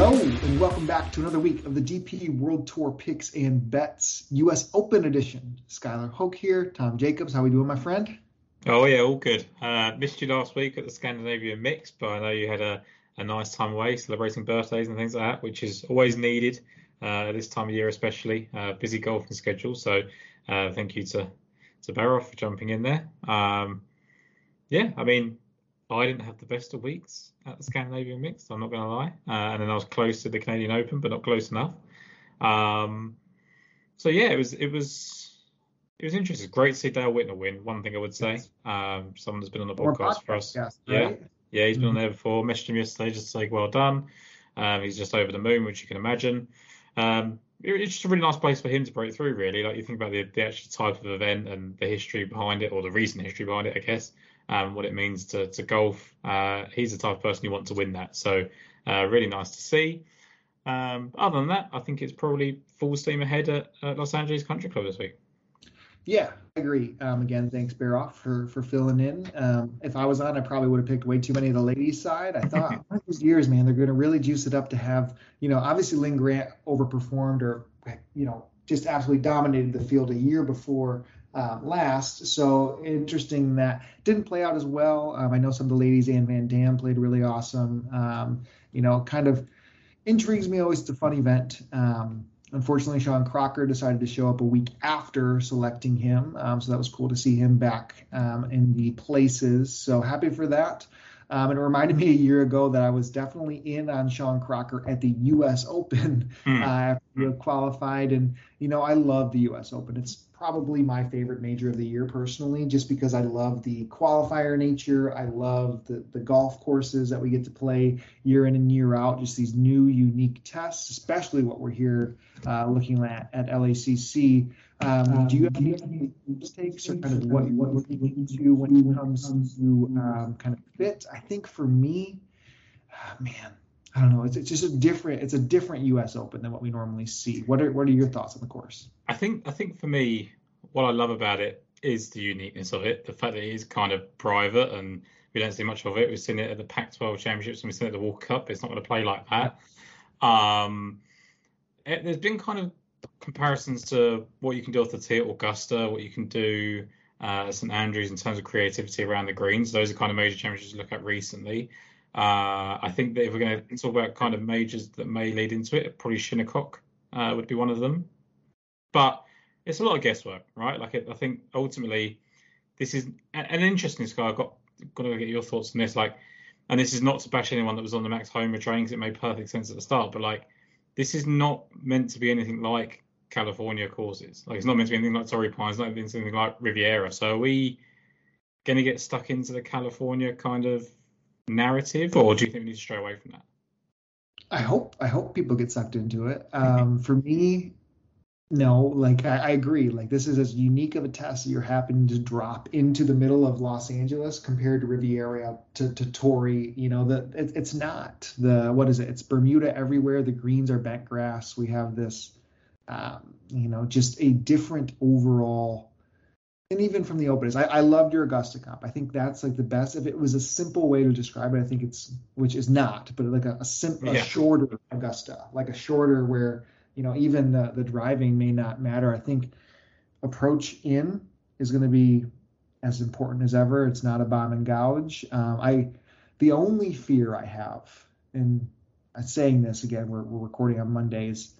Hello, and welcome back to another week of the DP World Tour Picks and Bets US Open Edition. Skylar Hoke here, Tom Jacobs. How are we doing, my friend? Oh yeah, all good. Uh, missed you last week at the Scandinavian Mix, but I know you had a, a nice time away celebrating birthdays and things like that, which is always needed uh, this time of year, especially uh, busy golfing schedule. So uh, thank you to to Barrow for jumping in there. Um, yeah, I mean, I didn't have the best of weeks at the Scandinavian Mix. I'm not going to lie, uh, and then I was close to the Canadian Open, but not close enough. Um, so yeah, it was it was it was interesting. Great to see Dale Whitnell win. One thing I would say, um, someone that's been on the podcast, for us. Yeah, yeah, he's been mm-hmm. on there before. Messaged him yesterday just to say well done. Um, he's just over the moon, which you can imagine. Um, it's just a really nice place for him to break through, really. Like you think about the, the actual type of event and the history behind it, or the recent history behind it, I guess, um, what it means to, to golf. Uh, he's the type of person you want to win that. So, uh, really nice to see. Um, other than that, I think it's probably full steam ahead at, at Los Angeles Country Club this week. Yeah, I agree. Um, again, thanks Baroff for for filling in. Um, if I was on, I probably would have picked way too many of the ladies' side. I thought these years, man, they're going to really juice it up to have, you know, obviously Linn Grant overperformed or, you know, just absolutely dominated the field a year before uh, last. So interesting that didn't play out as well. Um, I know some of the ladies, Anne Van Dam played really awesome. Um, you know, kind of intrigues me always. It's a fun event. Um, Unfortunately, Sean Crocker decided to show up a week after selecting him, um, so that was cool to see him back um, in the places. So happy for that. Um, and it reminded me a year ago that I was definitely in on Sean Crocker at the U.S. Open mm. uh, after he qualified. And, you know, I love the U.S. Open. It's probably my favorite major of the year personally, just because I love the qualifier nature. I love the, the golf courses that we get to play year in and year out, just these new, unique tests, especially what we're here uh, looking at at LACC. Um, um, do you have any mistakes or kind of what, what we're looking into when it comes to um, kind of fit? I think for me, oh, man, I don't know. It's, it's just a different. It's a different U.S. Open than what we normally see. What are what are your thoughts on the course? I think I think for me, what I love about it is the uniqueness of it. The fact that it is kind of private and we don't see much of it. We've seen it at the Pac-12 championships and we've seen it at the Walker Cup. It's not going to play like that. Um, it, there's been kind of comparisons to what you can do off the tee at Augusta, what you can do uh, St Andrews in terms of creativity around the greens. Those are kind of major championships to look at recently. Uh, I think that if we're going to talk about kind of majors that may lead into it, probably Shinnecock uh, would be one of them. But it's a lot of guesswork, right? Like I think ultimately this is an interesting sky. I've got got to get your thoughts on this. Like, and this is not to bash anyone that was on the Max Homa train because it made perfect sense at the start. But like, this is not meant to be anything like California courses. Like, it's not meant to be anything like Torrey Pines. Not meant to be anything like Riviera. So are we going to get stuck into the California kind of narrative, or do you think we need to stray away from that? I hope I hope people get sucked into it. Um, for me, no, like I, I, agree. Like this is as unique of a test that you're happening to drop into the middle of Los Angeles compared to Riviera to, to Torrey. You know that it, it's not the what is it? It's Bermuda everywhere. The greens are bent grass. We have this, um, you know, just a different overall and even from the openers, I, I loved your Augusta Cup. I think that's like the best. If it was a simple way to describe it, I think it's which is not, but like a, a simple, yeah. a shorter Augusta, like a shorter where you know even the the driving may not matter. I think approach in is going to be as important as ever. It's not a bomb and gouge. Um, I the only fear I have, and I'm saying this again, we're, we're recording on Mondays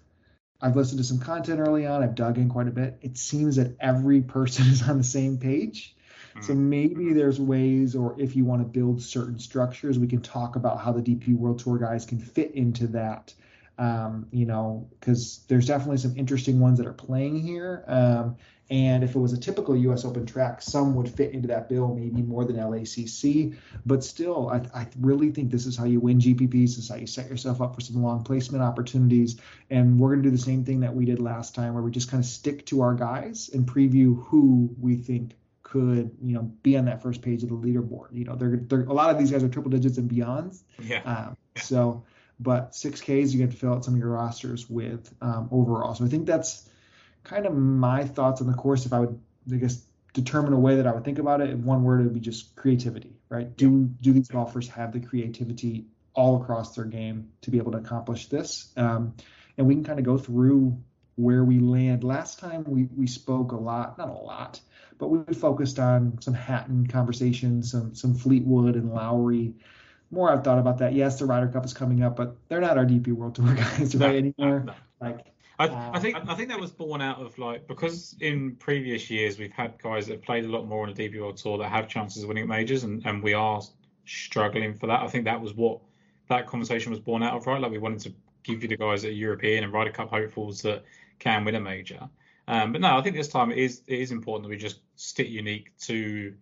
I've listened to some content early on. I've dug in quite a bit. It seems that every person is on the same page. Mm-hmm. So maybe there's ways, or if you want to build certain structures, we can talk about how the DP World Tour guys can fit into that. Um, you know, because there's definitely some interesting ones that are playing here. Um, and if it was a typical U.S. Open track, some would fit into that bill, maybe more than LACC. But still, I, I really think this is how you win GPPs. This is how you set yourself up for some long placement opportunities. And we're going to do the same thing that we did last time, where we just kind of stick to our guys and preview who we think could, you know, be on that first page of the leaderboard. You know, they're, they're a lot of these guys are triple digits and beyonds. Yeah. Um, so, but 6Ks, you get to fill out some of your rosters with um, overall. So I think that's kind of my thoughts on the course if I would, I guess, determine a way that I would think about it. In one word, it would be just creativity, right? Do do these golfers have the creativity all across their game to be able to accomplish this. Um, and we can kind of go through where we land. Last time we, we spoke a lot, not a lot, but we focused on some Hatton conversations, some some Fleetwood and Lowry. More I've thought about that. Yes, the Ryder Cup is coming up, but they're not our DP World Tour guys right anymore. No. Like I, uh, I, think I think that was born out of like because in previous years we've had guys that have played a lot more on the DP World Tour that have chances of winning majors, and, and we are struggling for that. I think that was what that conversation was born out of, right? Like we wanted to give you the guys that are European and Ryder Cup hopefuls that can win a major. Um, but no, I think this time it is it is important that we just stick unique to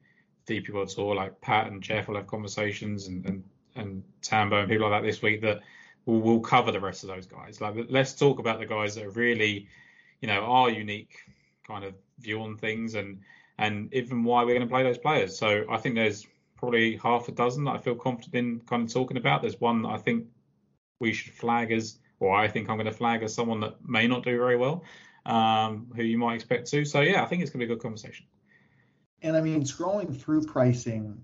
DP World Tour. Like Pat and Jeff will have conversations, and and, and Tambo and people like that this week that will will cover the rest of those guys. Like let's talk about the guys that are really, you know, our unique kind of view on things and and even why we're going to play those players. So I think there's probably half a dozen that I feel confident in kind of talking about. There's one that I think we should flag as, or I think I'm going to flag as someone that may not do very well, um, who you might expect to. So yeah, I think it's going to be a good conversation. And I mean, scrolling through pricing,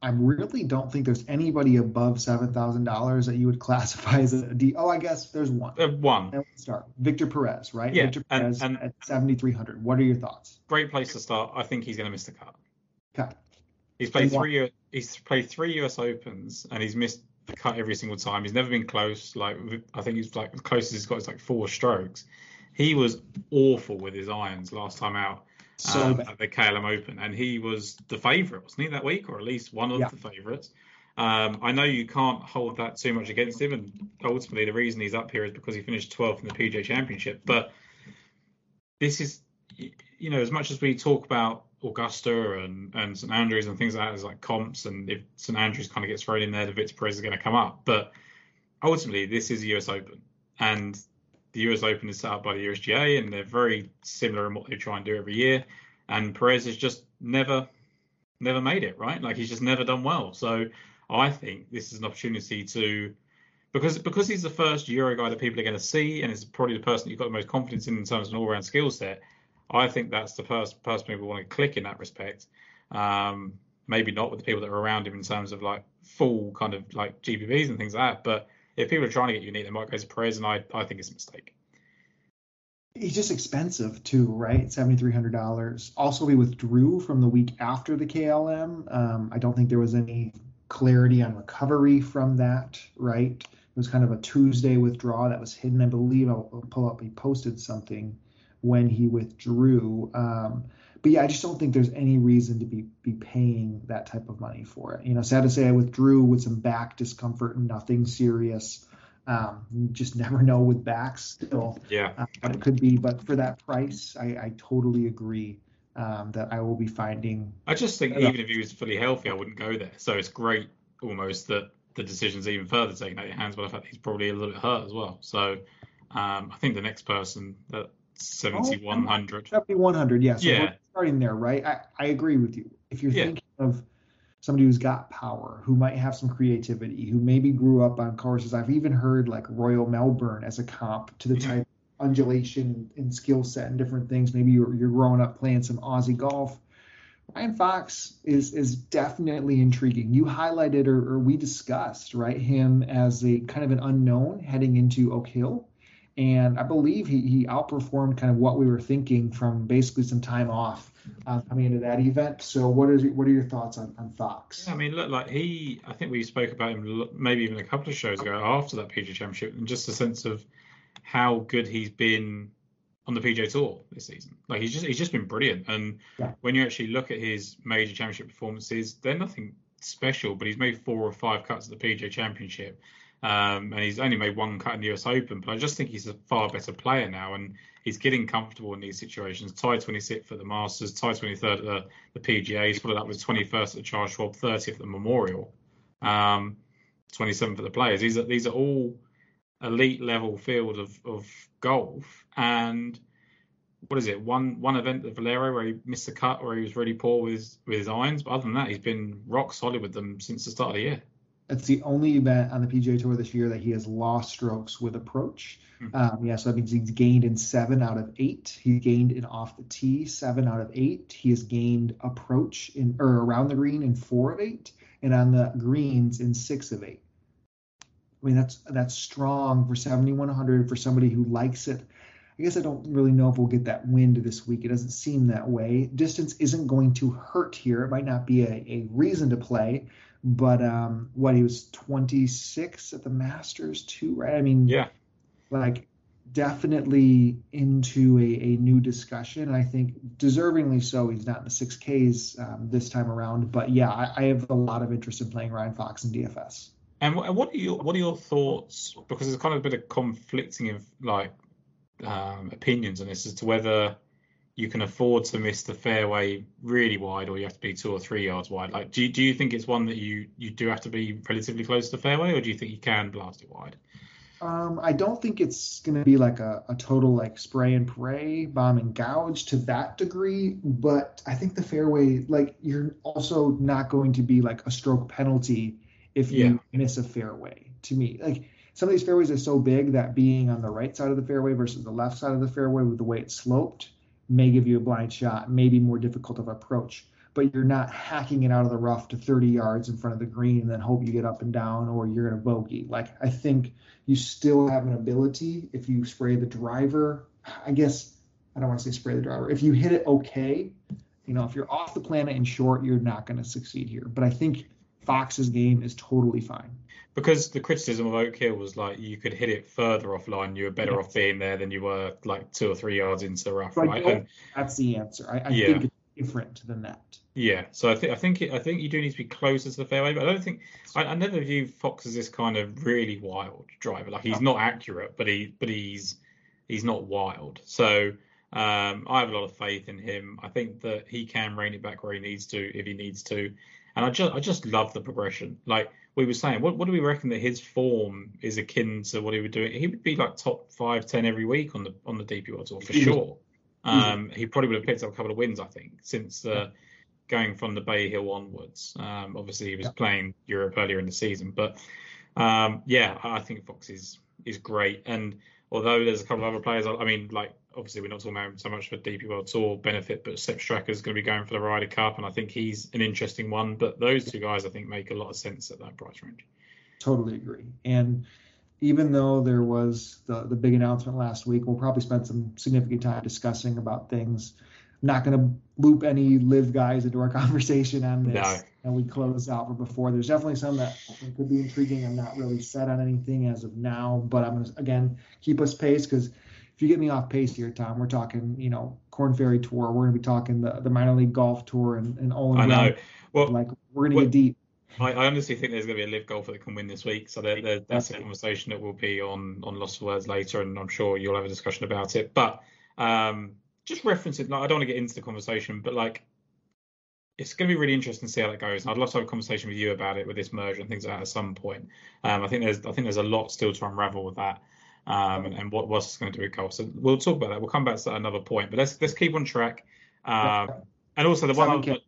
I really don't think there's anybody above seven thousand dollars that you would classify as a D. Oh, I guess there's one. Uh, one. And start Victor Perez, right? Yeah. Victor Perez and, and at seventy three hundred. What are your thoughts? Great place to start. I think he's going to miss the cut. Cut. He's played three. He's played three US Opens and he's missed the cut every single time. He's never been close. Like I think he's like the closest he's got is like four strokes. He was awful with his irons last time out so um, at the KLM Open, and he was the favourite, wasn't he, that week, or at least one of yeah. the favourites. Um, I know you can't hold that too much against him, and ultimately the reason he's up here is because he finished 12th in the PGA Championship. But this is, you know, as much as we talk about Augusta and, and St Andrews and things like that as like comps, and if St Andrews kind of gets thrown in there, the Victor Perez is going to come up. But ultimately, this is a US Open, and the US Open is set up by the USGA, and they're very similar in what they try and do every year. And Perez has just never, never made it right. Like he's just never done well. So I think this is an opportunity to, because because he's the first Euro guy that people are going to see, and is probably the person you've got the most confidence in in terms of an all-round skill set. I think that's the first person people want to click in that respect. Um, maybe not with the people that are around him in terms of like full kind of like GPPs and things like that. But if people are trying to get unique, they might go to Perez, and I, I think it's a mistake. He's just expensive too, right? Seventy three hundred dollars. Also, we withdrew from the week after the KLM. Um, I don't think there was any clarity on recovery from that, right? It was kind of a Tuesday withdrawal that was hidden. I believe I'll, pull up. He posted something when he withdrew. Um, but yeah, I just don't think there's any reason to be be paying that type of money for it. You know, sad to say, I withdrew with some back discomfort and nothing serious. Um, you just never know with backs still. Yeah, but it could be. But for that price, I, I totally agree um, that I will be finding. I just think even if he was fully healthy, I wouldn't go there. So it's great almost that the decision's even further taken out of your hands. But the fact that he's probably a little bit hurt as well. So um, I think the next person that 7100. 7100, yeah. So yeah. starting there, right? I, I agree with you. If you're yeah. thinking of somebody who's got power, who might have some creativity, who maybe grew up on courses, I've even heard like Royal Melbourne as a comp to the mm-hmm. type of undulation and skill set and different things. Maybe you're, you're growing up playing some Aussie golf. Ryan Fox is is definitely intriguing. You highlighted or, or we discussed right him as a kind of an unknown heading into Oak Hill and I believe he, he outperformed kind of what we were thinking from basically some time off uh, coming into that event. So what is what are your thoughts on, on Fox? Yeah, I mean, look, like he, I think we spoke about him maybe even a couple of shows ago after that PGA Championship, and just a sense of how good he's been on the PGA Tour this season. Like he's just he's just been brilliant. And yeah. when you actually look at his major championship performances, they're nothing special, but he's made four or five cuts at the PGA Championship. Um, and he's only made one cut in the US Open, but I just think he's a far better player now, and he's getting comfortable in these situations. Tied 26th for the Masters, tied 23rd at the, the PGA. He's followed up with 21st at the Charles Schwab, 30th at the Memorial, um, 27th at the Players. These are these are all elite level field of, of golf, and what is it? One one event at Valero where he missed the cut, where he was really poor with with his irons. But other than that, he's been rock solid with them since the start of the year. It's the only event on the PGA Tour this year that he has lost strokes with approach. Mm-hmm. Um, yeah, so that means he's gained in seven out of eight. He gained in off the tee seven out of eight. He has gained approach in or around the green in four of eight, and on the greens in six of eight. I mean, that's that's strong for 7100 for somebody who likes it. I guess I don't really know if we'll get that wind this week. It doesn't seem that way. Distance isn't going to hurt here. It might not be a, a reason to play, but um, what he was 26 at the Masters too, right? I mean, yeah, like definitely into a, a new discussion. I think deservingly so. He's not in the six Ks um, this time around, but yeah, I, I, have a lot of interest in playing Ryan Fox in DFS. And what are your what are your thoughts? Because there's kind of a bit of conflicting of like um, opinions on this as to whether you can afford to miss the fairway really wide or you have to be two or three yards wide. Like, do do you think it's one that you you do have to be relatively close to the fairway, or do you think you can blast it wide? Um, I don't think it's going to be like a, a total like spray and pray, bomb and gouge to that degree. But I think the fairway, like you're also not going to be like a stroke penalty if you yeah. miss a fairway. To me, like some of these fairways are so big that being on the right side of the fairway versus the left side of the fairway with the way it's sloped may give you a blind shot, may be more difficult of approach but you're not hacking it out of the rough to 30 yards in front of the green and then hope you get up and down or you're going to bogey. Like I think you still have an ability if you spray the driver. I guess I don't want to say spray the driver. If you hit it okay, you know, if you're off the planet in short, you're not going to succeed here. But I think Fox's game is totally fine. Because the criticism of Oak Hill was like you could hit it further offline, you were better yeah. off being there than you were like two or three yards into the rough, right? And, that's the answer. I, I yeah. think it's different than that. Yeah, so I think I think I think you do need to be closer to the fairway, but I don't think I, I never view Fox as this kind of really wild driver. Like he's not accurate, but he but he's he's not wild. So um, I have a lot of faith in him. I think that he can rein it back where he needs to if he needs to, and I just I just love the progression. Like we were saying, what what do we reckon that his form is akin to what he would do? He would be like top five, ten every week on the on the DP World Tour for sure. Um, he probably would have picked up a couple of wins, I think, since uh, going from the Bay Hill onwards. Um, obviously, he was yeah. playing Europe earlier in the season, but um, yeah, I think Fox is is great. And although there's a couple of other players, I mean, like obviously we're not talking about so much for DP World Tour benefit, but Sepp Straka is going to be going for the Ryder Cup, and I think he's an interesting one. But those two guys, I think, make a lot of sense at that price range. Totally agree. And even though there was the, the big announcement last week, we'll probably spend some significant time discussing about things I'm not going to loop any live guys into our conversation on this. No. And we close out for before. There's definitely some that could be intriguing. I'm not really set on anything as of now, but I'm going to, again, keep us pace because if you get me off pace here, Tom, we're talking, you know, Korn Ferry Tour. We're going to be talking the, the minor league golf tour and, and all I know. Well, like we're going to get deep. I, I, honestly think there's going to be a live golfer that can win this week. So there, there, that's a conversation that will be on on Lost Words later, and I'm sure you'll have a discussion about it. But um, just reference it. Like, I don't want to get into the conversation, but like, it's going to be really interesting to see how that goes. And I'd love to have a conversation with you about it with this merger and things like that at some point. Um, I think there's I think there's a lot still to unravel with that. Um, and, and, what what's going to do with. So we'll talk about that. We'll come back to that another point. But let's let's keep on track. Um, and also the one, I,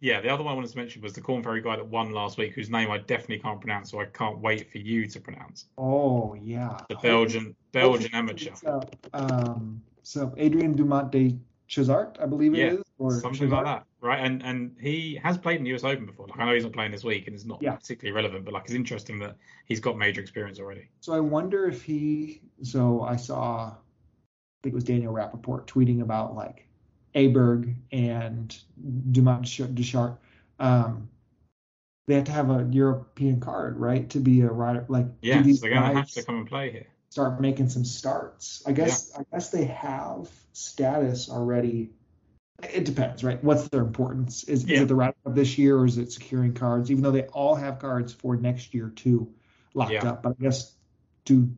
yeah, the other one I wanted to mention was the Korn Ferry guy that won last week, whose name I definitely can't pronounce, so I can't wait for you to pronounce. Oh yeah, the Belgian Belgian amateur. Uh, um, so Adrian Dumont de Chazart, I believe yeah, it is, or something Chazart. like that, right? And and he has played in the US Open before. Like I know he's not playing this week, and it's not yeah. particularly relevant, but like it's interesting that he's got major experience already. So I wonder if he. So I saw, I think it was Daniel Rapaport tweeting about like Aberg and Dumont Duchart. Um, they have to have a European card, right, to be a rider. Like, yeah, so they're gonna have to come and play here start making some starts. I guess yeah. I guess they have status already. It depends, right? What's their importance? Is, yeah. is it the round of this year or is it securing cards? Even though they all have cards for next year too locked yeah. up. But I guess do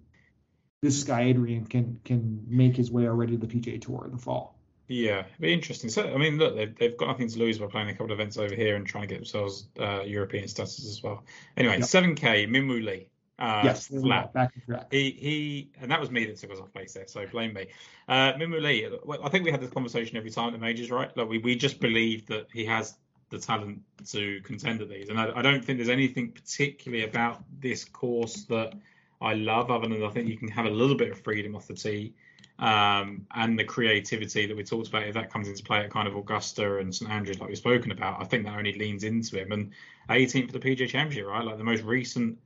this guy Adrian can can make his way already to the PJ Tour in the fall. Yeah, be interesting. So I mean, look, they've, they've got nothing to lose by playing a couple of events over here and trying to get themselves uh, European status as well. Anyway, seven K Minwoo Lee. Uh, yes, flat. Back track. He he, and that was me that took us off base there. So blame me. Uh, Minwoo Lee. I think we had this conversation every time at the majors, right? Like we we just believe that he has the talent to contend at these, and I, I don't think there's anything particularly about this course that I love, other than I think you can have a little bit of freedom off the tee. Um, and the creativity that we talked about, if that comes into play at kind of Augusta and St Andrews, like we've spoken about, I think that only leans into him. And 18th for the PGA Championship, right? Like the most recent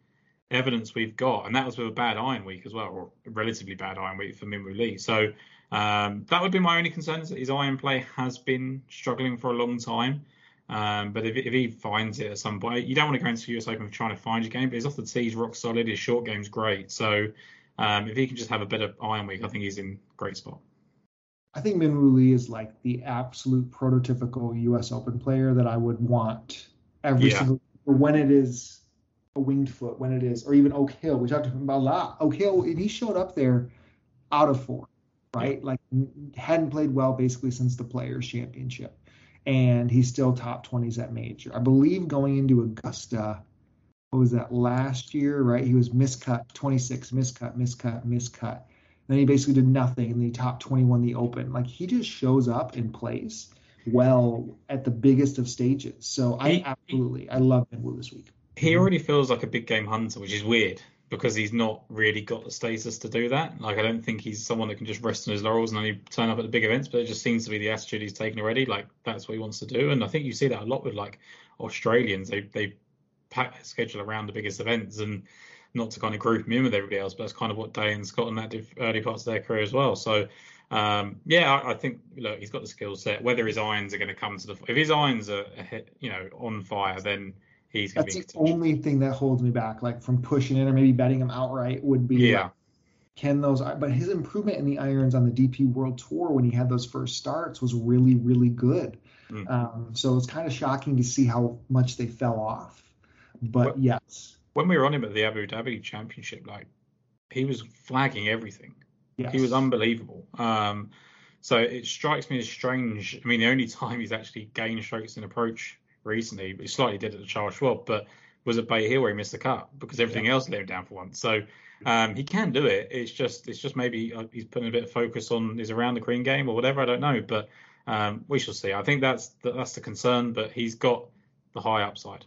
evidence we've got, and that was with a bad iron week as well, or relatively bad iron week for Minwoo Lee. So um, that would be my only concern is that his iron play has been struggling for a long time. Um, but if, if, he finds it at some point, you don't want to go into the US Open trying to find your game. But his off the tee, he's rock solid. His short game's great. So um, if he can just have a better iron week, I think he's in great spot. I think Minwoo Lee is like the absolute prototypical U.S. Open player that I would want every yeah. single when it is winged foot, when it is, or even Oak Hill. We talked about a lot. Oak Hill, and he showed up there out of form, right? Like hadn't played well basically since the Players Championship, and he's still top 20s at major. I believe going into Augusta, what was that last year, right? He was miscut 26, miscut, miscut, miscut. Then he basically did nothing, and then he top 21 the Open. Like he just shows up and plays well at the biggest of stages. So I absolutely, I love Minwoo this week. He already feels like a big game hunter, which is weird because he's not really got the status to do that. Like I don't think he's someone that can just rest on his laurels and only turn up at the big events, but it just seems to be the attitude he's taken already. Like that's what he wants to do, and I think you see that a lot with like Australians. They they pack their schedule around the biggest events, and not to kind of group him in with everybody else, but that's kind of what Day and Scott and that did early parts of their career as well. So um, yeah, I, I, think look, he's got the skill set. Whether his irons are going to come to the if his irons are, you know on fire, then he's that's the only thing that holds me back, like from pushing it or maybe betting him outright would be yeah. Like, can those but his improvement in the irons on the DP World Tour when he had those first starts was really really good. Mm. Um, so it's kind of shocking to see how much they fell off. But well, yes, when we were on him at the Abu Dhabi Championship, like he was flagging everything. Yes. He was unbelievable. Um, so it strikes me as strange. I mean, the only time he's actually gained strokes in approach recently, he slightly did at the Charles Schwab, but was at Bay Hill where he missed the cut because everything yeah. else him down for once. So um, he can do it. It's just it's just maybe uh, he's putting a bit of focus on his around the green game or whatever. I don't know, but um, we shall see. I think that's that's the concern, but he's got the high upside.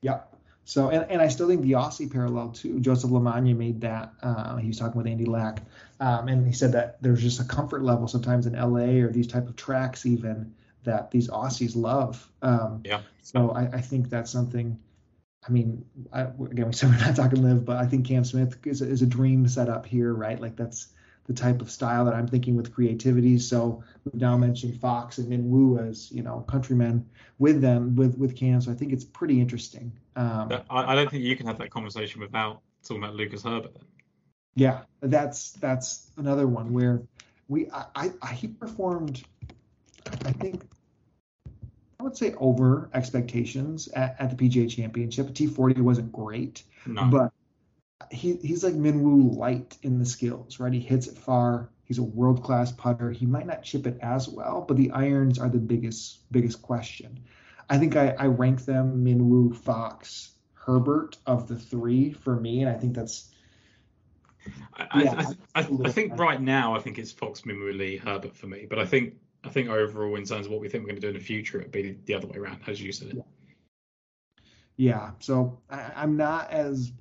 Yeah. So, and, and I still think the Aussie parallel too. Joseph Lamagna made that. Uh, he was talking with Andy Lack, um, and he said that there's just a comfort level sometimes in LA or these type of tracks even that these Aussies love. Um, yeah. So I, I, think that's something. I mean, I, again, we said we're not talking live, but I think Cam Smith is a, is a dream setup here, right? Like that's the type of style that I'm thinking with creativity. So we've now mentioned Fox and Minwoo as you know countrymen with them with with Cam. So I think it's pretty interesting. Um, I, I, don't think you can have that conversation without talking about Lucas Herbert. Yeah, that's that's another one where we I, I he performed. I think I would say over expectations at, at the PGA Championship. T40 wasn't great, no. but he he's like Minwoo light in the skills, right? He hits it far. He's a world class putter. He might not chip it as well, but the irons are the biggest biggest question. I think I, I rank them Minwoo, Fox, Herbert of the three for me, and I think that's. I, yeah, I, I, I think right now I think it's Fox, Minwoo, Lee, Herbert for me, but I think I think overall in terms of what we think we're going to do in the future, it'd be the other way around, as you said. Yeah. yeah so I, I'm not as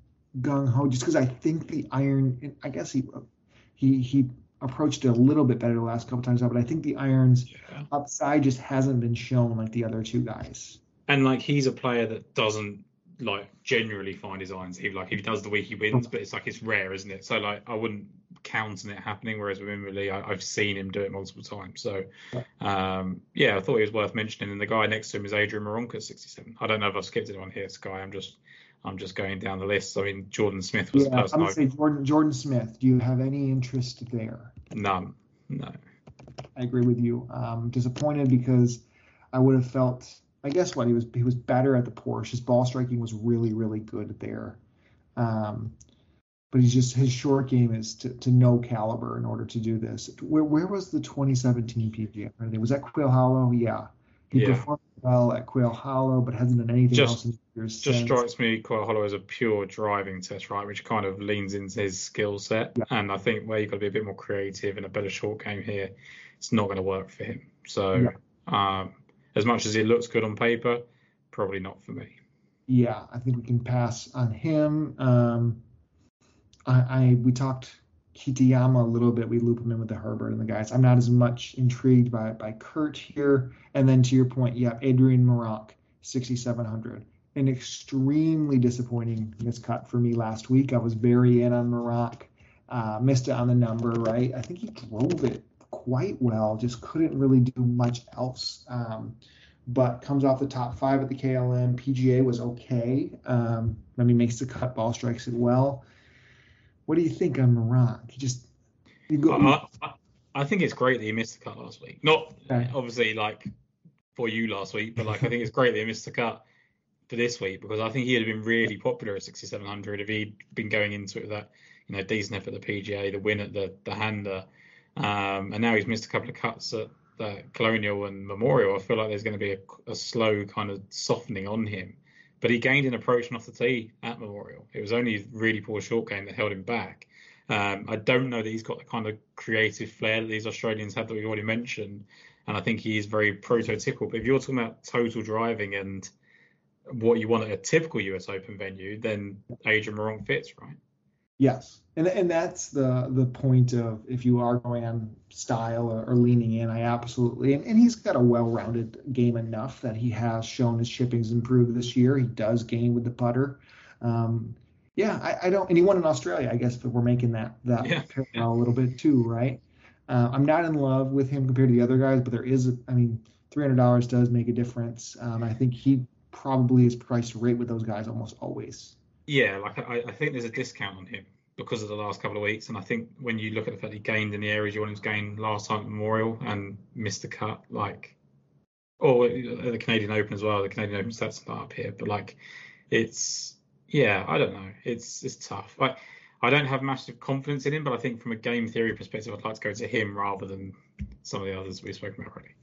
gung ho just because I think the iron. I guess he he he approached it a little bit better the last couple times out, but I think the irons yeah. upside just hasn't been shown like the other two guys. And like he's a player that doesn't like generally find his irons. He like if he does the week he wins, but it's like it's rare, isn't it? So like I wouldn't count on it happening. Whereas with Lee, I, have seen him do it multiple times. So um, yeah, I thought he was worth mentioning. And the guy next to him is Adrian Moronka, 67. I don't know if I've skipped anyone here, Sky. I'm just I'm just going down the list. I mean, Jordan Smith was yeah, the person. I would say Jordan Jordan Smith. Do you have any interest there? None. No. I agree with you. Um, disappointed because I would have felt. I guess what he was he was better at the Porsche. His ball striking was really really good there. Um, but he's just his short game is to, to no caliber in order to do this. Where where was the 2017 PGA? Was that Quail Hollow? Yeah, he yeah. performed well at Quail Hollow, but hasn't done anything just, else in years. Just since. strikes me Quail Hollow as a pure driving test, right? Which kind of leans into his skill set. Yeah. And I think where you've got to be a bit more creative and a better short game here, it's not going to work for him. So, yeah. um, as much as he looks good on paper, probably not for me. Yeah, I think we can pass on him. Um, I, I we talked Kitayama a little bit. We loop him in with the Herbert and the guys. I'm not as much intrigued by by Kurt here. And then to your point, yeah, Adrian Meronk, 6,700. an extremely disappointing miscut for me last week. I was very in on Meronk, uh, missed it on the number, right? I think he drove it quite well, just couldn't really do much else. Um, but comes off the top five at the KLM. PGA was okay. Um, I mean, makes the cut, ball strikes it well. What do you think on Meronk? He just you go. I, I, I, think it's great that he missed the cut last week. Not okay. obviously like for you last week, but like I think it's great that he missed the cut for this week because I think he'd have been really popular at 6700 if he'd been going into it with that you know decent effort at the PGA, the win at the the Handa, um, and now he's missed a couple of cuts at Colonial and Memorial. I feel like there's going to be a, a slow kind of softening on him. But he gained an approach off the tee at Memorial. It was only really poor short game that held him back. Um, I don't know that he's got the kind of creative flair that these Australians have that we've already mentioned, and I think he is very prototypical. But if you're talking about total driving and what you want at a typical US Open venue, then Adrian Meronk fits, right? Yes, and and that's the the point of if you are going on style or, or leaning in, I absolutely and, and he's got a well-rounded game enough that he has shown his chipping's improved this year. He does gain with the putter. Um, yeah, I, I, don't. And he won in Australia, I guess. But we're making that that yeah. parallel a little bit too, right? Uh, I'm not in love with him compared to the other guys, but there is, a, I mean, three hundred dollars does make a difference. Um, I think he probably is priced rate with those guys almost always. Yeah, like I, I, think there's a discount on him because of the last couple of weeks, and I think when you look at the fact he gained in the areas you want him to gain last time at Memorial and missed the cut, like, or the Canadian Open as well. The Canadian Open stats are up here, but like, it's yeah, I don't know. It's it's tough. I I don't have massive confidence in him, but I think from a game theory perspective, I'd like to go to him rather than some of the others we've spoken about already.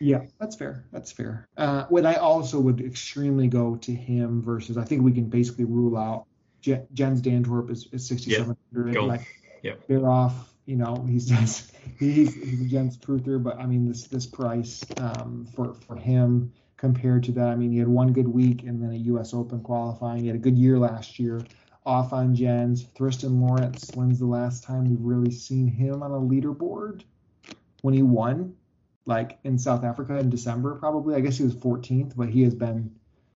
Yeah, that's fair. That's fair. Uh, when I also would extremely go to him versus, I think we can basically rule out Jens Dantorp is, is 6,700. Yeah, like, yeah. They're off. You know, he's just he's he's a Jens Pruther, but I mean this this price um, for for him compared to that. I mean, he had one good week and then a U.S. Open qualifying. He had a good year last year. Off on Jens. Thriston Lawrence. When's the last time we've really seen him on a leaderboard? When he won like in South Africa in December, probably. I guess he was 14th, but he has been,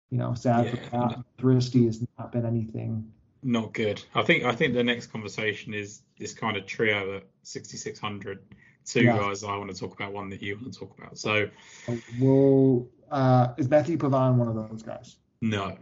you know, sad yeah. for that. Has not been anything. Not good. I think I think the next conversation is this kind of trio at 6600. Two yeah. guys I want to talk about, one that you want to talk about. So, well, uh, is Matthieu Pavon one of those guys? No.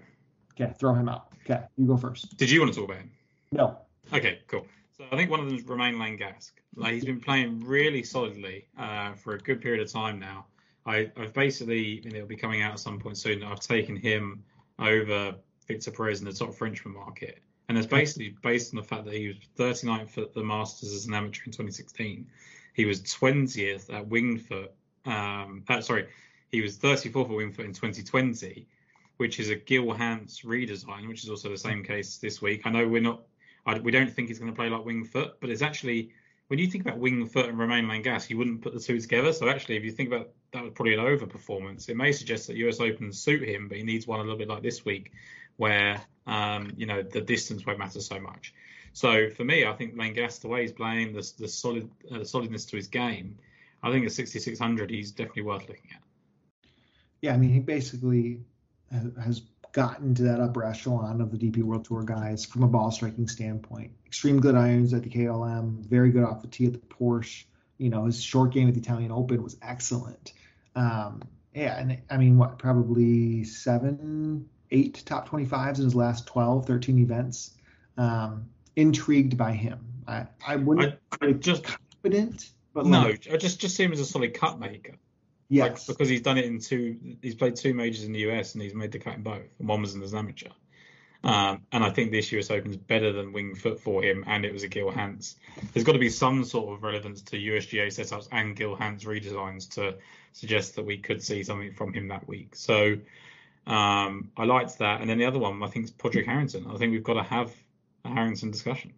Okay, throw him out. Okay, you go first. Did you want to talk about him? No. Okay, cool. So I think one of them is Romain Langasque. Like he's been playing really solidly uh, for a good period of time now. I, have basically, and it'll be coming out at some point soon. I've taken him over Victor Perez in the top Frenchman market, and it's basically based on the fact that he was 39th at the Masters as an amateur in 2016. He was 20th at Wingfoot. Um, uh, sorry, he was 34th at Wingfoot in 2020, which is a Gil Hanse redesign, which is also the same case this week. I know we're not I, we don't think he's going to play like wing foot, but it's actually when you think about wing foot and Romain Langasque, you wouldn't put the two together. So actually, if you think about that, was probably an over performance. It may suggest that US Open suit him, but he needs one a little bit like this week, where um, you know the distance won't matter so much. So for me, I think Langasque, the way he's playing, the, the solid uh, the solidness to his game, I think at 6600, he's definitely worth looking at. Yeah, I mean, he basically has gotten to that upper echelon of the DP World Tour guys from a ball striking standpoint. Extreme good irons at the KLM, very good off the tee at the Porsche. You know, his short game at the Italian Open was excellent. Um, yeah, and I mean, what, probably seven, eight top 25s in his last 12, 13 events. Um, intrigued by him. I, I wouldn't I, I just confident, but no, like, I just just see him as a solid cut maker. Yes. Like, because he's done it in two, he's played two majors in the US and he's made the cut in both. And one was in as an amateur. Um, and I think this US Open is better than Winged Foot for him, and it was a Gil Hanse. There's got to be some sort of relevance to USGA setups and Gil Hanse redesigns to suggest that we could see something from him that week. So um, I liked that. And then the other one, I think, is Padraig Harrington. I think we've got to have a Harrington discussion.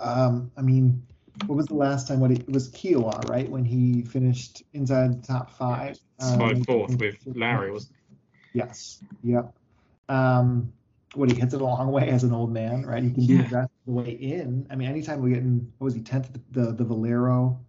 Um, I mean, what was the last time? What it was Kiawah, right? When he finished inside the top five. Um, fourth with Lowry, wasn't he? Yes. Yep. Um, what he hits it a long way as an old man, right? He can do yeah. the rest of the way in. I mean, anytime we get in, what was he tenth the, the the Valero?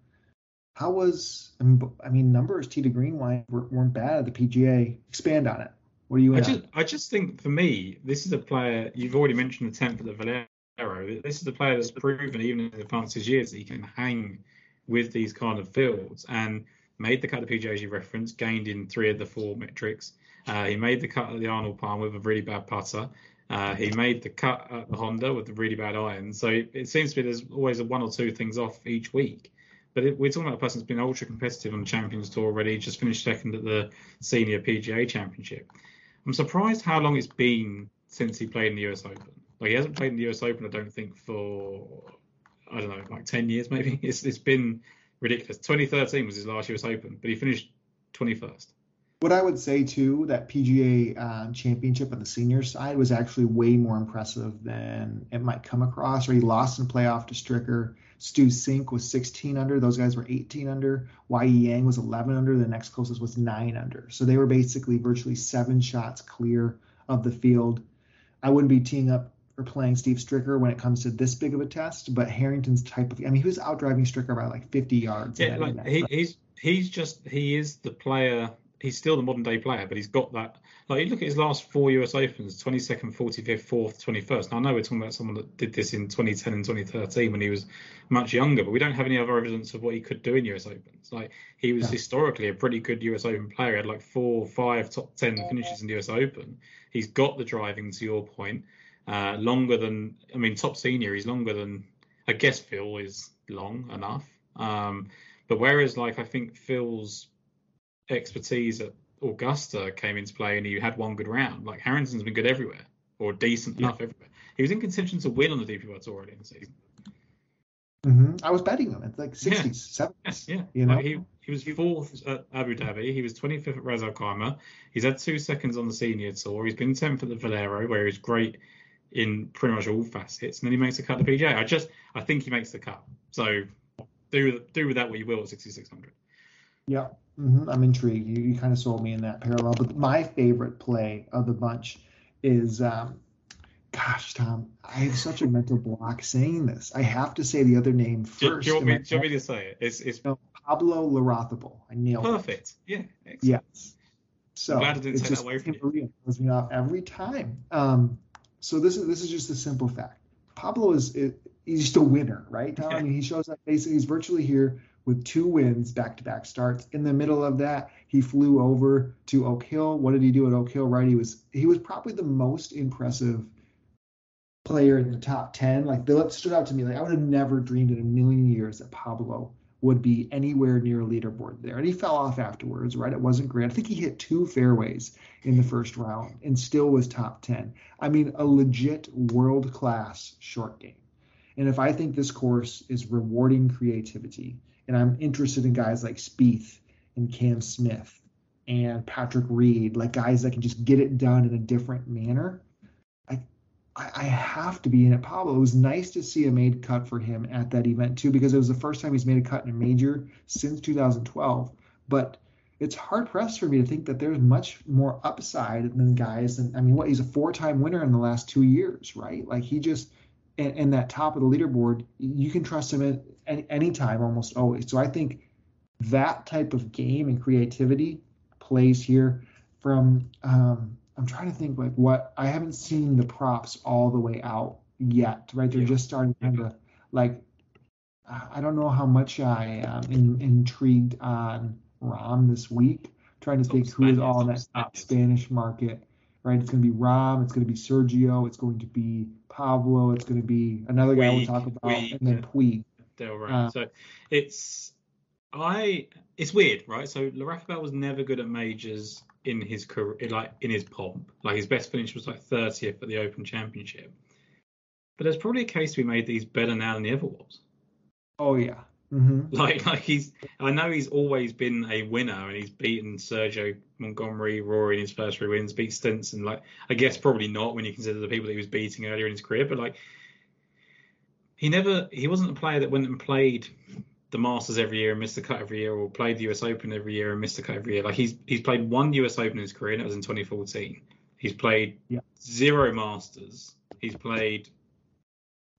How was I mean, I mean numbers T to green wine weren't bad at the PGA. Expand on it. What do you? I just, I just think for me, this is a player. You've already mentioned the tenth at the Valero. This is a player that's proven, even in the advanced his years, that he can hang with these kind of fields and made the cut the PGA reference, gained in three of the four metrics. Uh, he made the cut at the Arnold Palm with a really bad putter. Uh, he made the cut at the Honda with a really bad iron. So it, it seems to be there's always a one or two things off each week. But it, we're talking about a person that's been ultra competitive on the Champions Tour already, just finished second at the Senior PGA Championship. I'm surprised how long it's been since he played in the US Open. Like he hasn't played in the US Open, I don't think, for I don't know, like 10 years maybe. It's it's been ridiculous. 2013 was his last US Open, but he finished 21st. What I would say too, that PGA uh, Championship on the senior side was actually way more impressive than it might come across. Or he lost in playoff to Stricker. Stu Cink was 16 under. Those guys were 18 under. Y Yang was 11 under. The next closest was nine under. So they were basically virtually seven shots clear of the field. I wouldn't be teeing up or playing Steve Stricker when it comes to this big of a test, but Harrington's type of I mean he was out driving Stricker by like 50 yards. Yeah, like he, he's he's just he is the player. He's still the modern day player, but he's got that. Like you look at his last four US Opens: 22nd, 45th, 4th, 21st. Now I know we're talking about someone that did this in 2010 and 2013 when he was much younger, but we don't have any other evidence of what he could do in US Opens. Like he was yeah. historically a pretty good US Open player. He had like four, five top ten finishes in the US Open. He's got the driving, to your point. Uh, longer than I mean, top senior. He's longer than I guess Phil is long enough. Um, but whereas like I think Phil's expertise at Augusta came into play and he had one good round. Like Harrington's been good everywhere or decent yeah. enough everywhere. He was in contention to win on the DP World Tour already in the season. Mm-hmm. I was betting him at like 60s, yeah. 70s. Yeah, you know, like he he was fourth at Abu Dhabi. He was 25th at Ras Al Khaimah. He's had two seconds on the senior tour. He's been 10th at the Valero, where he's great in pretty much all facets, and then he makes the cut to PGA. I just I think he makes the cut. So do do with that what you will at 6600. Yeah, mm-hmm. I'm intrigued. You, you kind of sold me in that parallel. But my favorite play of the bunch is, um, gosh, Tom, I have such a mental block saying this. I have to say the other name first. Do, you, want me, do you want me to say it? It's, it's... No, Pablo Larrazabal. I nailed Perfect. it. Perfect. Yeah. Excellent. Yes. So I'm glad I didn't take just, that away from you. Throws me off every time. Um, so this is this is just a simple fact. Pablo is, is he's just a winner, right? Tom? I mean, he shows up basically he's virtually here with two wins back to back starts. In the middle of that, he flew over to Oak Hill. What did he do at Oak Hill? Right, he was he was probably the most impressive player in the top ten. Like that stood out to me. Like I would have never dreamed in a million years that Pablo would be anywhere near a leaderboard there. And he fell off afterwards, right? It wasn't great. I think he hit two fairways in the first round and still was top 10. I mean, a legit world class short game. And if I think this course is rewarding creativity, and I'm interested in guys like Spieth and Cam Smith and Patrick Reed, like guys that can just get it done in a different manner, I, I have to be in it. Pablo, it was nice to see a made cut for him at that event too, because it was the first time he's made a cut in a major since 2012. But it's hard pressed for me to think that there's much more upside than guys. And I mean, what he's a four time winner in the last two years, right? Like he just in, that top of the leaderboard, you can trust him at any, any time, almost always. So I think that type of game and creativity plays here from um, I'm trying to think like what I haven't seen the props all the way out yet, right? They're yeah. just starting kind of like I don't know how much I am in, intrigued on Rahm this week. trying to think who is all in that top Spanish market, right? It's going to be Rahm, it's going to be Sergio, it's going to be Pablo, it's going to be another guy we'll talk about, Puig, and then Puig. They're right. Uh, so it's I it's weird, right? So Larrazabal was never good at majors in his career, like in his pomp. Like his best finish was like 30th at the Open Championship. But there's probably a case to be made that he's better now than he ever was. Oh yeah. Mm-hmm. Like like he's I know he's always been a winner and he's beaten Sergio Montgomerie, Rory in his first three wins, beat Stenson. Like I guess probably not when you consider the people that he was beating earlier in his career, but like he never he wasn't a player that went and played the Masters every year and missed the cut every year, or played the US Open every year and missed the cut every year. Like he's he's played one US Open in his career, and it was in 2014. He's played yeah. zero Masters. He's played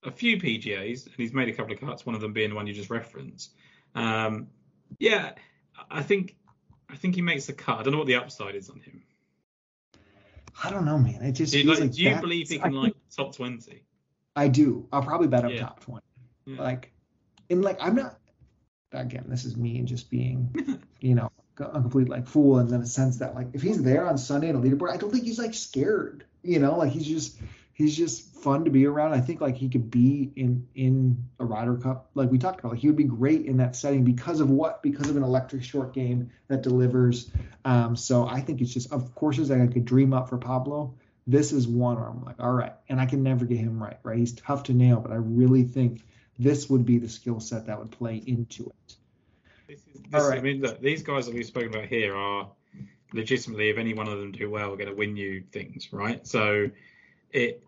a few PGAs, and he's made a couple of cuts. One of them being the one you just referenced. Um, yeah, I think I think he makes the cut. I don't know what the upside is on him. I don't know, man. It just Do like, do you that's- believe he can think- like top twenty? I do. I'll probably bet up Yeah. top twenty. Yeah. Like, and like I'm not. Again, this is me and just being, you know, a complete like fool, and in a sense that like if he's there on Sunday in a leaderboard, I don't think he's like scared. You know, like he's just he's just fun to be around. I think like he could be in in a Ryder Cup, like we talked about. Like he would be great in that setting because of what? Because of an electric short game that delivers. Um, so I think it's just of courses that I could dream up for Pablo. This is one where I'm like, all right, and I can never get him right. Right, he's tough to nail, but I really think this would be the skill set that would play into it. This is, this All is- I mean, look, these guys that we've spoken about here are legitimately, if any one of them do well, going to win you things, right? So it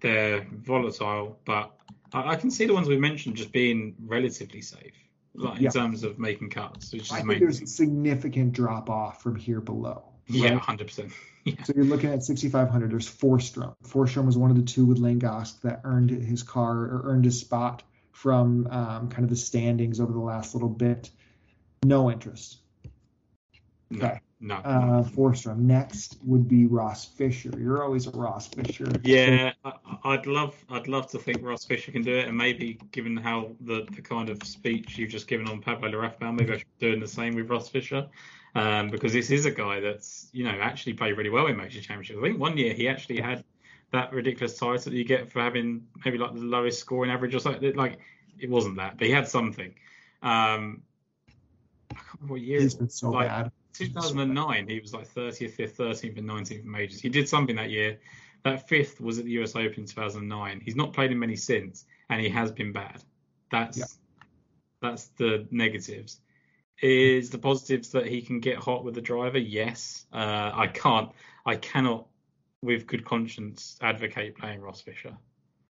they're volatile, but I, I can see the ones we mentioned just being relatively safe, like Yeah. in terms of making cuts, which is I think amazing. there's a significant drop off from here below. Yeah, hundred percent. Yeah, So you're looking at 6,500. There's Forstrom. Forstrom was one of the two with Langasque that earned his car or earned his spot from um, kind of the standings over the last little bit. No interest. no, Okay. no. Uh, Forstrom. Next would be Ross Fisher. You're always a Ross Fisher. Yeah, I, I'd love, I'd love to think Ross Fisher can do it, and maybe given how the, the kind of speech you've just given on Pablo Larrafa, maybe I should be doing the same with Ross Fisher, um, because this is a guy that's you know actually played really well in major championships. I think one year he actually had that ridiculous title that you get for having maybe like the lowest scoring average or something. Like it wasn't that, but he had something. Um, I can't remember what year. He's it been so Like, bad. 2009, he was like 30th, 5th, 13th, and 19th in majors. He did something that year. That fifth was at the US Open in 2009. He's not played in many since, and he has been bad. That's Yeah. that's the negatives. Is the positives that he can get hot with the driver? Yes. Uh, I can't. I cannot, with good conscience, advocate playing Ross Fisher.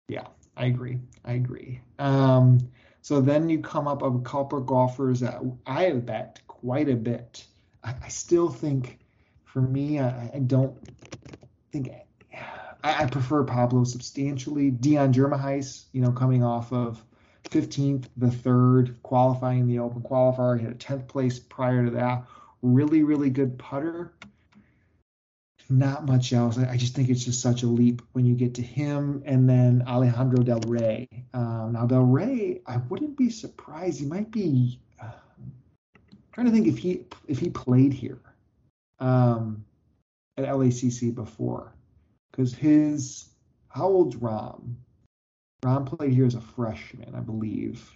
Yeah, I agree. I agree. Um, so then you come up of of golfers that I have bet quite a bit. I, I still think, for me, I, I don't think I, I prefer Pablo substantially. Deon Germishuys, you know, coming off of 15th, the third, qualifying the Open qualifier, he had a 10th place prior to that. Really, really good putter not much else. I, I just think it's just such a leap when you get to him and then Alejandro Del Rey. Um, now Del Rey, I wouldn't be surprised. He might be uh, trying to think if he if he played here um, at LACC before, because his how old's Rahm? Rahm played here as a freshman, I believe.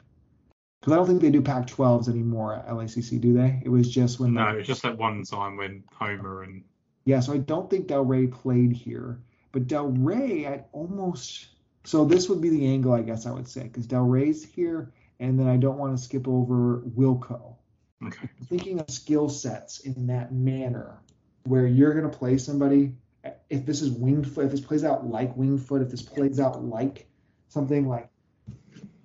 Because I don't think they do Pac-12s anymore at LACC, do they? It was just when No, the- it was just that one time when Homa and yeah, so I don't think Del Rey played here, but Del Rey, I'd almost. So this would be the angle, I guess I would say, because Del Rey's here, and then I don't want to skip over Wilco. okay. Thinking of skill sets in that manner, where you're going to play somebody. If this is winged foot, if this plays out like winged foot, if this plays out like something like.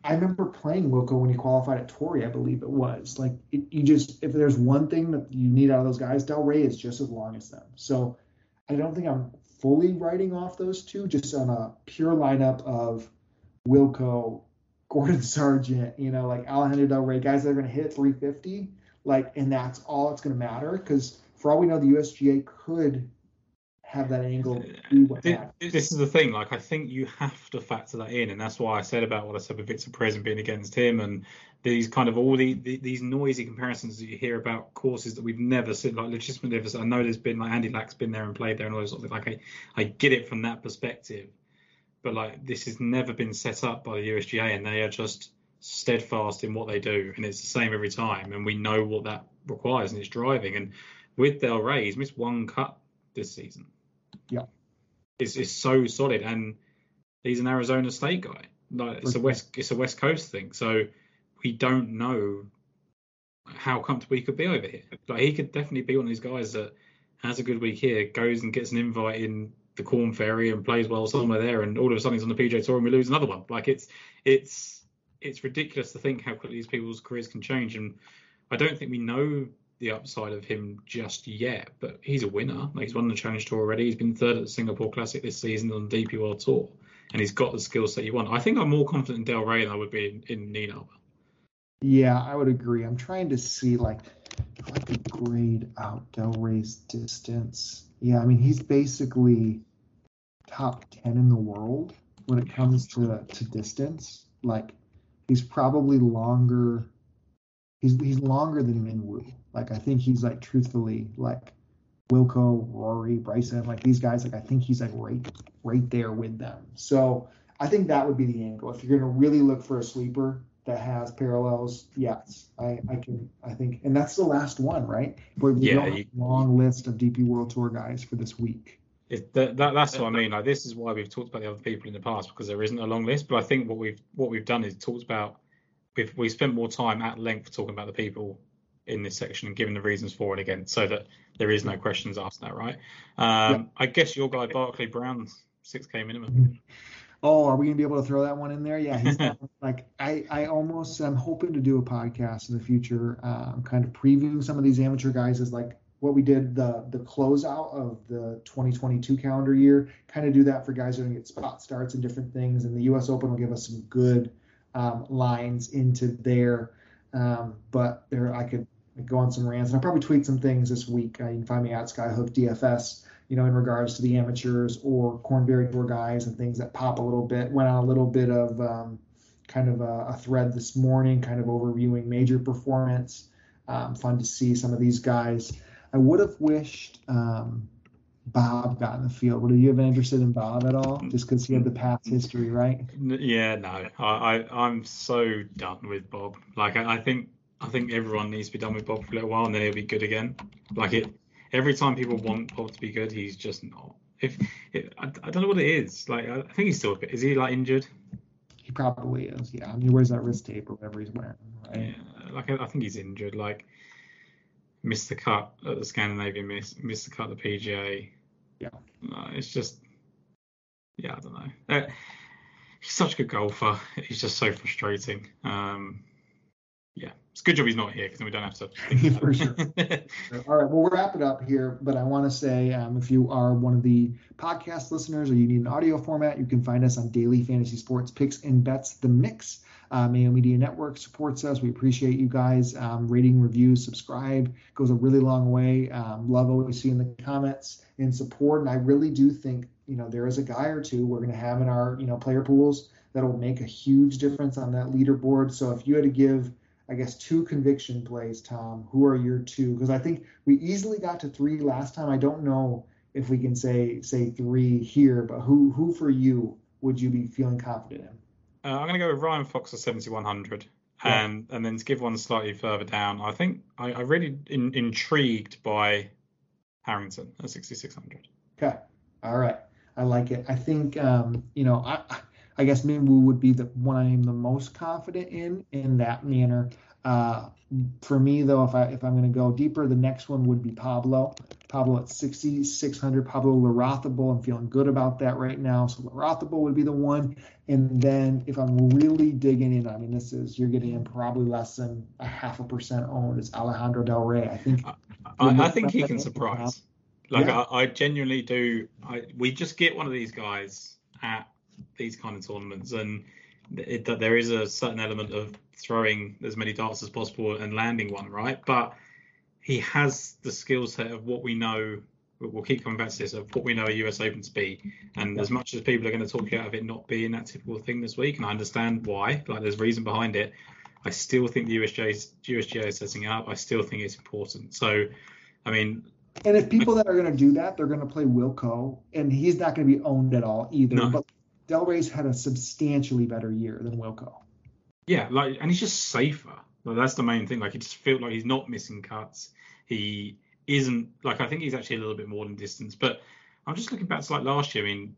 I remember playing Wilco when he qualified at Torrey, I believe it was. Like it, you just, if there's one thing that you need out of those guys, Del Rey is just as long as them. So I don't think I'm fully writing off those two, just on a pure lineup of Wilco, Gordon Sargent, you know, like Alejandro Del Rey, guys that are going to hit 350, like, and that's all going to matter. Because for all we know, the USGA could have that angle be what Thi- matters. This is the thing. Like, I think you have to factor that in, and that's why I said about what I said with Victor Perez and being against him, and these kind of all the, the these noisy comparisons that you hear about courses that we've never seen, like seen. I know there's been like Andy Lack's been there and played there and all those sort of things. Like, I, I get it from that perspective, but like this has never been set up by the USGA, and they are just steadfast in what they do, and it's the same every time, and we know what that requires, and it's driving. And with Del Rey, he's missed one cut this season. Yeah. It's, it's so solid, and he's an Arizona State guy. Like it's a West, it's a West Coast thing. So we don't know how comfortable he could be over here. Like he could definitely be one of these guys that has a good week here, goes and gets an invite in the Korn Ferry and plays well somewhere there, and all of a sudden he's on the PJ Tour and we lose another one. Like it's it's it's ridiculous to think how quickly these people's careers can change, and I don't think we know the upside of him just yet. But he's a winner. Like he's won the Challenge Tour already. He's been third at the Singapore Classic this season on the DP World Tour, and he's got the skill set you want. I think I'm more confident in Del Rey than I would be in, in Nino. Yeah, I would agree. I'm trying to see like if I could grade out Del Rey's distance. Yeah, I mean he's basically top ten in the world when it comes to to distance. Like he's probably longer. He's he's longer than Minwoo. Like I think he's like truthfully like Wilco, Rory, Bryson, like these guys. Like I think he's like right right there with them. So I think that would be the angle. If you're going to really look for a sleeper that has parallels, yes, I, I can. I think, and that's the last one, right? But we Yeah, you- long list of DP World Tour guys for this week. It, that, that, that's what I mean. Like this is why we've talked about the other people in the past because there isn't a long list. But I think what we've what we've done is talked about. We've we spent more time at length talking about the people in this section and giving the reasons for and against, so that there is no questions asked. That right? Um, I guess your guy Barclay Brown's six k minimum. Oh, are we gonna be able to throw that one in there? Yeah, he's not, like I, I almost I'm hoping to do a podcast in the future, um, kind of previewing some of these amateur guys as like what we did the the closeout of the 2022 calendar year. Kind of do that for guys who are gonna get spot starts and different things, and the U.S. Open will give us some good um, lines into there. Um, but there I could go on some rants, and I'll probably tweet some things this week. Uh, you can find me at Skyhook DFS you know, in regards to the amateurs or Korn Ferry Tour guys and things that pop a little bit. Went on a little bit of um, kind of a, a thread this morning, kind of overviewing major performance. Um, fun to see some of these guys. I would have wished um, Bob got in the field. Would you have been interested in Bob at all? Mm, just because he had the mm. past history, right? Yeah, no, I, I I'm so done with Bob. Like I, I think I think everyone needs to be done with Bob for a little while, and then he'll be good again. Like it, every time people want Bob to be good, he's just not. If it, I, I don't know what it is. Like I, think he's still a bit. Is he like injured? He probably is. Yeah, I mean, where's that wrist tape or whatever he's wearing, right? Yeah, like I, I think he's injured. Like missed the cut at the Scandinavian, miss missed the cut at the PGA. Yeah. No, it's just yeah, I don't know. Uh, he's such a good golfer. He's just so frustrating. Um, yeah, it's a good job he's not here because then we don't have to. For sure. All right, well, we'll wrap it up here, but I want to say um, if you are one of the podcast listeners or you need an audio format, you can find us on Daily Fantasy Sports Picks and Bets The Mix. Uh, Mayo Media Network supports us. We appreciate you guys. Um, rating, reviews, subscribe goes a really long way. Um, love what we see in the comments and support. And I really do think, you know, there is a guy or two we're going to have in our, you know, player pools that'll make a huge difference on that leaderboard. So if you had to give I guess two conviction plays, Tom. Who are your two? Because I think we easily got to three last time. I don't know if we can say say three here, but who who for you would you be feeling confident in? Uh, I'm going to go with Ryan Fox at 7100. Yeah. And and then to give one slightly further down, I think I, I really in, intrigued by Harrington at 6600. Okay, all right, I like it. I think um, you know I I guess Minwoo would be the one I am the most confident in in that manner. Uh, for me though, if I if I'm going to go deeper, the next one would be Pablo. Pablo at 6,600. Pablo Larrazábal. I'm feeling good about that right now. So Larrazábal would be the one. And then if I'm really digging in, I mean, this is you're getting in probably less than a half a percent owned. It's Alejandro Del Rey. I think I, I think he can surprise. Like Yeah. I, I genuinely do. I we just get one of these guys at these kind of tournaments, and it, that there is a certain element of throwing as many darts as possible and landing one right. But he has the skill set of what we know. We'll keep coming back to this of what we know a US Open to be, and as much as people are going to talk you out of it not being that typical thing this week, and I understand why. Like there's reason behind it. I still think the USGA USGA is setting up. I still think it's important. So, I mean, And if people that are going to do that, they're going to play Wilco, and he's not going to be owned at all either. No. But Del Rey's had a substantially better year than Wilco. Yeah, like, and he's just safer. Like, that's the main thing. Like, he just feels like he's not missing cuts. He isn't like I think he's actually a little bit more than distance. But I'm just looking back to like last year. I mean,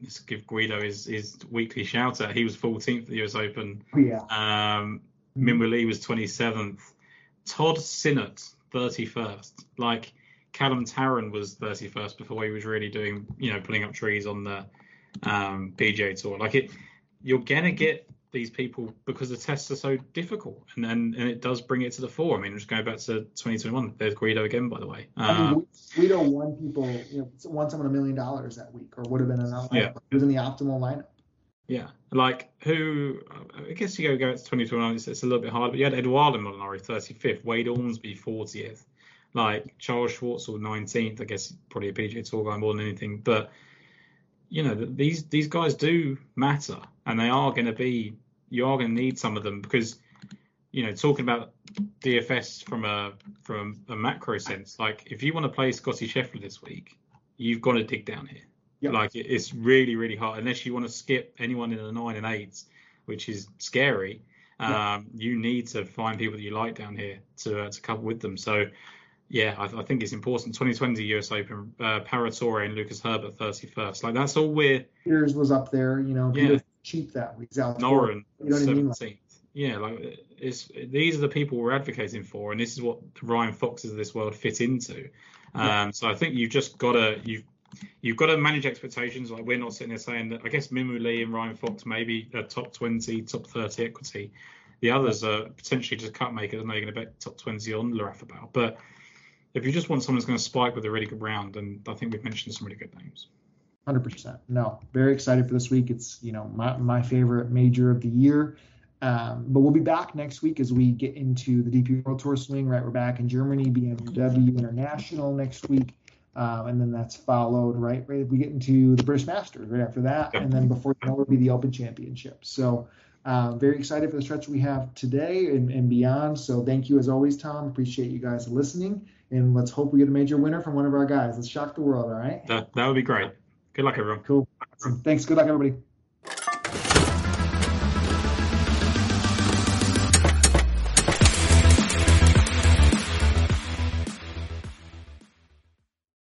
let's give Guido his his weekly shout out. He was 14th at the US Open. Yeah. Um, Minwoo Lee was 27th. Todd Sinnott 31st. Like Callum Tarren was 31st before he was really doing, you know, pulling up trees on the um, PGA Tour. Like it, you're gonna get these people because the tests are so difficult, and then and it does bring it to the fore. I mean, just going back to 2021, there's Guido again, by the way. I Um, mean, Guido won people, you know, won someone a million dollars that week, or would have been an outlier. Yeah. He was in the optimal lineup. Yeah, like who? I guess you go go to 2021. It's, it's a little bit hard, but you had Edoardo Molinari 35th, Wade Ormsby 40th. Like Charles Schwartzel, 19th. I guess probably a PGA Tour guy more than anything. But you know these these guys do matter, and they are going to be. You are going to need some of them because you know talking about DFS from a from a macro sense. Like if you want to play Scotty Scheffler this week, you've got to dig down here. Yep. Like it's really really hard unless you want to skip anyone in the nine and eights, which is scary. Um, You need to find people that you like down here to uh, to couple with them. So yeah, I, I, think it's important. 2020 US Open, uh, Paratore and Lucas Herbert 31st. Like that's all we're. Piers was up there, you know. Yeah. Cheap that week. Know 17th. I mean? Yeah, like it's these are the people we're advocating for, and this is what the Ryan Foxes of this world fit into. Yeah. Um, so I think you've just got to you've you've got to manage expectations. Like we're not sitting there saying that. I guess Minwoo Lee and Ryan Fox maybe a top 20, top 30 equity. The others are potentially just cut makers. Know you're going to bet top 20 on Larrazábal, but if you just want someone who's going to spike with a really good round, and I think we've mentioned some really good names. Hundred percent. No, very excited for this week. It's you know my my favorite major of the year. Um, but we'll be back next week as we get into the DP World Tour swing. Right, we're back in Germany, BMW International next week, um, and then that's followed right. Right, we get into the British Masters right after that, and then before you know, it'll be the Open Championship. So uh, very excited for the stretch we have today and, and beyond. So thank you as always, Tom. Appreciate you guys listening, and let's hope we get a major winner from one of our guys. Let's shock the world. All right. That that would be great. Good luck, everyone. Cool. Awesome. Thanks. Good luck, everybody.